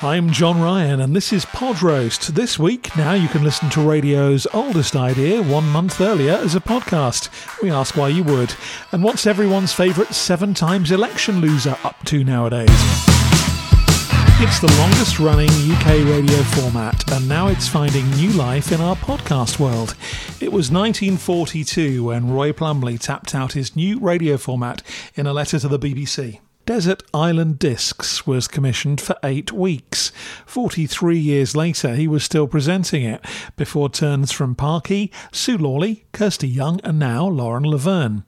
I'm John Ryan, and this is Pod Roast. This week, now you can listen to radio's oldest idea one month earlier as a podcast. We ask why you would. And what's everyone's favourite seven times election loser up to nowadays? It's the longest running UK radio format, and now it's finding new life in our podcast world. It was 1942 when Roy Plomley tapped out his new radio format in a letter to the BBC. Desert Island Discs was commissioned for eight weeks. 43 years later, he was still presenting it, before turns from Parky, Sue Lawley, Kirsty Young, and now Lauren Laverne.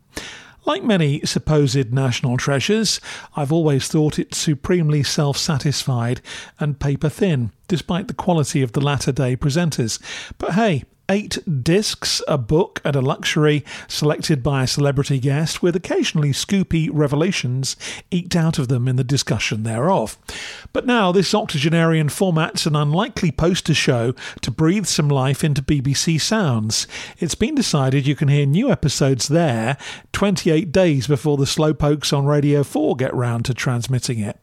Like many supposed national treasures, I've always thought it supremely self satisfied and paper thin, despite the quality of the latter day presenters. But hey, eight discs, a book, and a luxury selected by a celebrity guest, with occasionally scoopy revelations eked out of them in the discussion thereof. But now, this octogenarian format's an unlikely poster show to breathe some life into BBC Sounds. It's been decided you can hear new episodes there 28 days before the slowpokes on Radio 4 get round to transmitting it.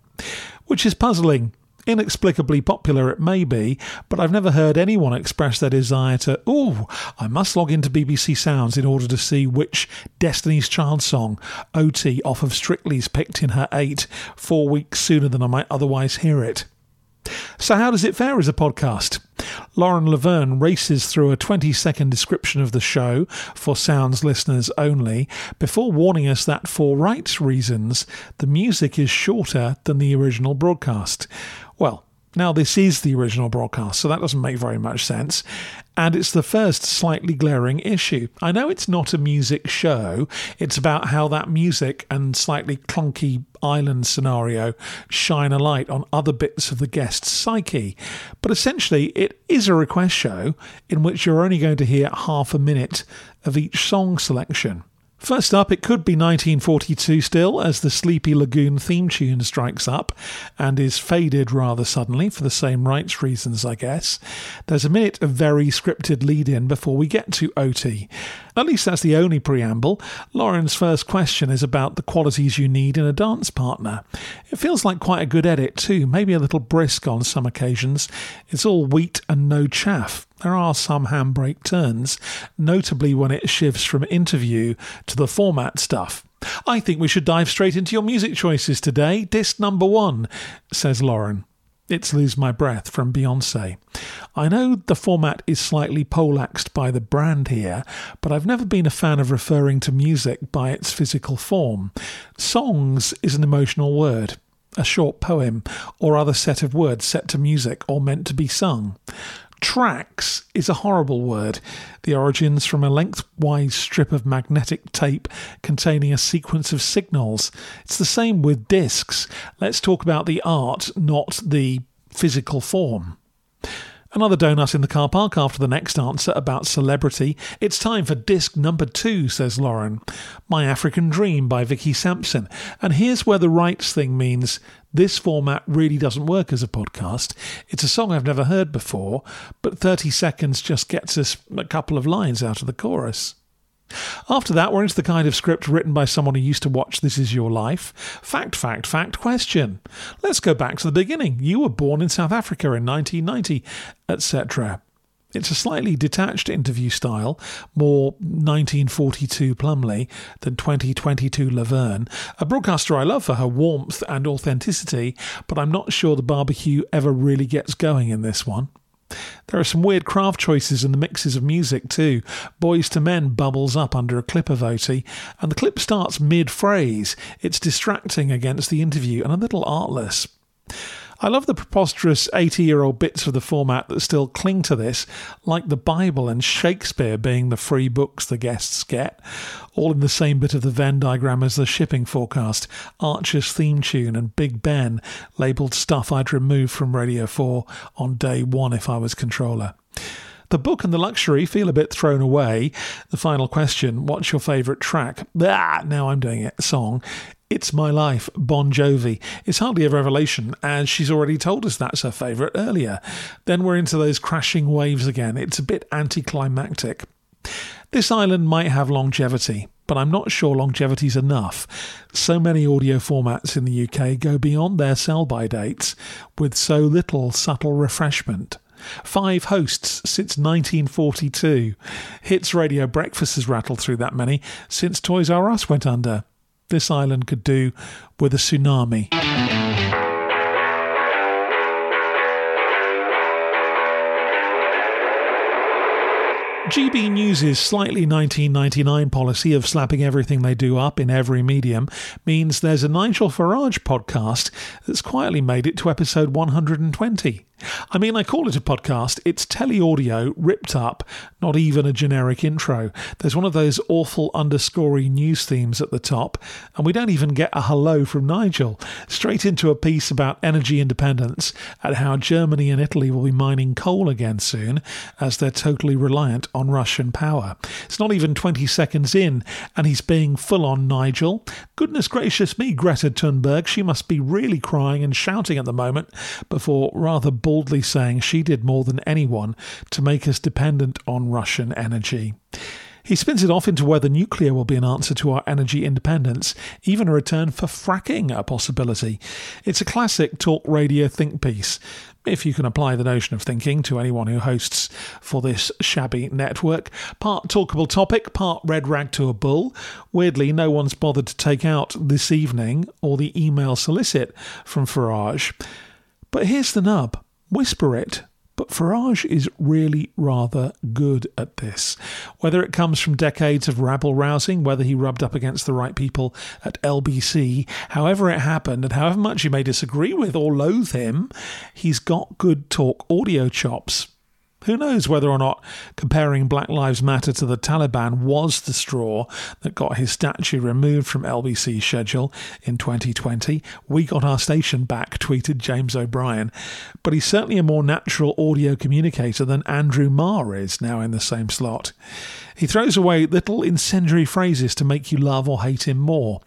Which is puzzling Inexplicably popular it may be, but I've never heard anyone express their desire to, oh, I must log into BBC Sounds in order to see which Destiny's Child song Oti off of Strictly's picked in her 8 four weeks sooner than I might otherwise hear it. So, how does it fare as a podcast? Lauren Laverne races through a 20 second description of the show for Sounds listeners only before warning us that, for rights reasons, the music is shorter than the original broadcast. Well, now, this is the original broadcast, so that doesn't make very much sense. And it's the first slightly glaring issue. I know it's not a music show, it's about how that music and slightly clunky island scenario shine a light on other bits of the guest's psyche. But essentially, it is a request show in which you're only going to hear half a minute of each song selection. First up, it could be 1942 still, as the Sleepy Lagoon theme tune strikes up and is faded rather suddenly for the same rights reasons, I guess. There's a minute of very scripted lead in before we get to Oti. At least that's the only preamble. Lauren's first question is about the qualities you need in a dance partner. It feels like quite a good edit, too, maybe a little brisk on some occasions. It's all wheat and no chaff. There are some handbrake turns, notably when it shifts from interview to the format stuff. I think we should dive straight into your music choices today. Disc number one, says Lauren. It's Lose My Breath from Beyonce. I know the format is slightly poleaxed by the brand here, but I've never been a fan of referring to music by its physical form. Songs is an emotional word, a short poem, or other set of words set to music or meant to be sung. Tracks is a horrible word. The origins from a lengthwise strip of magnetic tape containing a sequence of signals. It's the same with discs. Let's talk about the art, not the physical form. Another donut in the car park after the next answer about celebrity. It's time for disc number two, says Lauren. My African Dream by Vicky Sampson. And here's where the rights thing means this format really doesn't work as a podcast. It's a song I've never heard before, but 30 seconds just gets us a couple of lines out of the chorus. After that, we're into the kind of script written by someone who used to watch This Is Your Life. Fact, fact, fact, question. Let's go back to the beginning. You were born in South Africa in 1990, etc. It's a slightly detached interview style, more 1942 Plomley than 2022 Laverne. A broadcaster I love for her warmth and authenticity, but I'm not sure the barbecue ever really gets going in this one. There are some weird craft choices in the mixes of music too. Boyz II Men bubbles up under a clip of Oti, and the clip starts mid phrase. It's distracting against the interview and a little artless. I love the preposterous 80 year old bits of the format that still cling to this, like the Bible and Shakespeare being the free books the guests get, all in the same bit of the Venn diagram as the shipping forecast, Archer's theme tune, and Big Ben, labelled stuff I'd remove from Radio 4 on day one if I was controller. The book and the luxury feel a bit thrown away. The final question What's your favourite track? Ah, now I'm doing it. Song. It's My Life, Bon Jovi. It's hardly a revelation, as she's already told us that's her favourite earlier. Then we're into those crashing waves again. It's a bit anticlimactic. This island might have longevity, but I'm not sure longevity's enough. So many audio formats in the UK go beyond their sell by dates with so little subtle refreshment. Five hosts since 1942. Hits Radio Breakfast has rattled through that many since Toys R Us went under. This island could do with a tsunami. GB News' slightly 1999 policy of slapping everything they do up in every medium means there's a Nigel Farage podcast that's quietly made it to episode 120. I mean, I call it a podcast. It's tele audio ripped up, not even a generic intro. There's one of those awful underscory news themes at the top, and we don't even get a hello from Nigel. Straight into a piece about energy independence and how Germany and Italy will be mining coal again soon, as they're totally reliant on Russian power. It's not even 20 seconds in, and he's being full on Nigel. Goodness gracious me, Greta Thunberg, she must be really crying and shouting at the moment before rather boldly saying she did more than anyone to make us dependent on Russian energy. He spins it off into whether nuclear will be an answer to our energy independence, even a return for fracking a possibility. It's a classic talk radio think piece, if you can apply the notion of thinking to anyone who hosts for this shabby network. Part talkable topic, part red rag to a bull. Weirdly, no one's bothered to take out this evening or the email solicit from Farage. But here's the nub whisper it. But Farage is really rather good at this. Whether it comes from decades of rabble rousing, whether he rubbed up against the right people at LBC, however it happened, and however much you may disagree with or loathe him, he's got good talk audio chops. Who knows whether or not comparing Black Lives Matter to the Taliban was the straw that got his statue removed from LBC's schedule in 2020? We got our station back, tweeted James O'Brien. But he's certainly a more natural audio communicator than Andrew Marr is now in the same slot. He throws away little incendiary phrases to make you love or hate him more.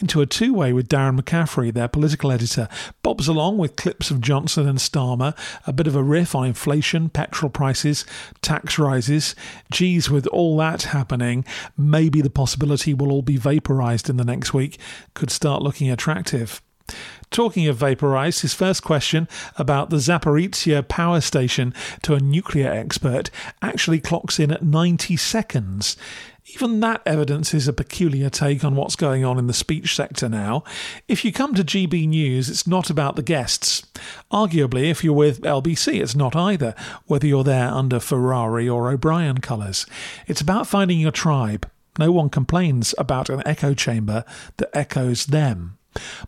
Into a two way with Darren McCaffrey, their political editor, bobs along with clips of Johnson and Starmer, a bit of a riff on inflation, petrol prices, tax rises. Geez, with all that happening, maybe the possibility will all be vaporised in the next week could start looking attractive. Talking of vaporized, his first question about the Zaporizhia power station to a nuclear expert actually clocks in at 90 seconds. Even that evidence is a peculiar take on what's going on in the speech sector now. If you come to GB News, it's not about the guests. Arguably, if you're with LBC, it's not either, whether you're there under Ferrari or O'Brien colours. It's about finding your tribe. No one complains about an echo chamber that echoes them.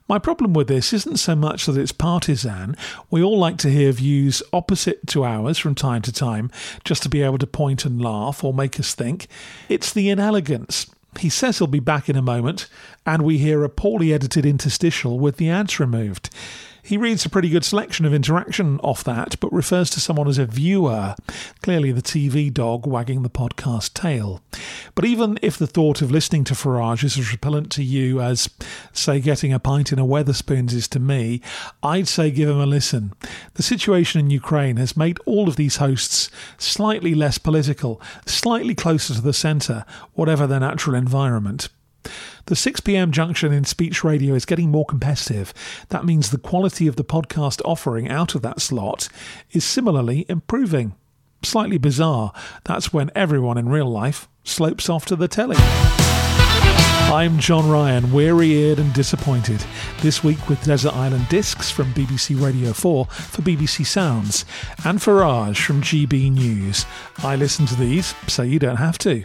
My problem with this isn't so much that it's partisan. We all like to hear views opposite to ours from time to time, just to be able to point and laugh or make us think. It's the inelegance. He says he'll be back in a moment, and we hear a poorly edited interstitial with the ads removed. He reads a pretty good selection of interaction off that, but refers to someone as a viewer, clearly the TV dog wagging the podcast tail. But even if the thought of listening to Farage is as repellent to you as, say, getting a pint in a Wetherspoons is to me, I'd say give him a listen. The situation in Ukraine has made all of these hosts slightly less political, slightly closer to the centre, whatever their natural environment. The 6 pm junction in speech radio is getting more competitive. That means the quality of the podcast offering out of that slot is similarly improving. Slightly bizarre, that's when everyone in real life slopes off to the telly. I'm John Ryan, weary eared and disappointed. This week with Desert Island Discs from BBC Radio 4 for BBC Sounds, and Farage from GB News. I listen to these so you don't have to.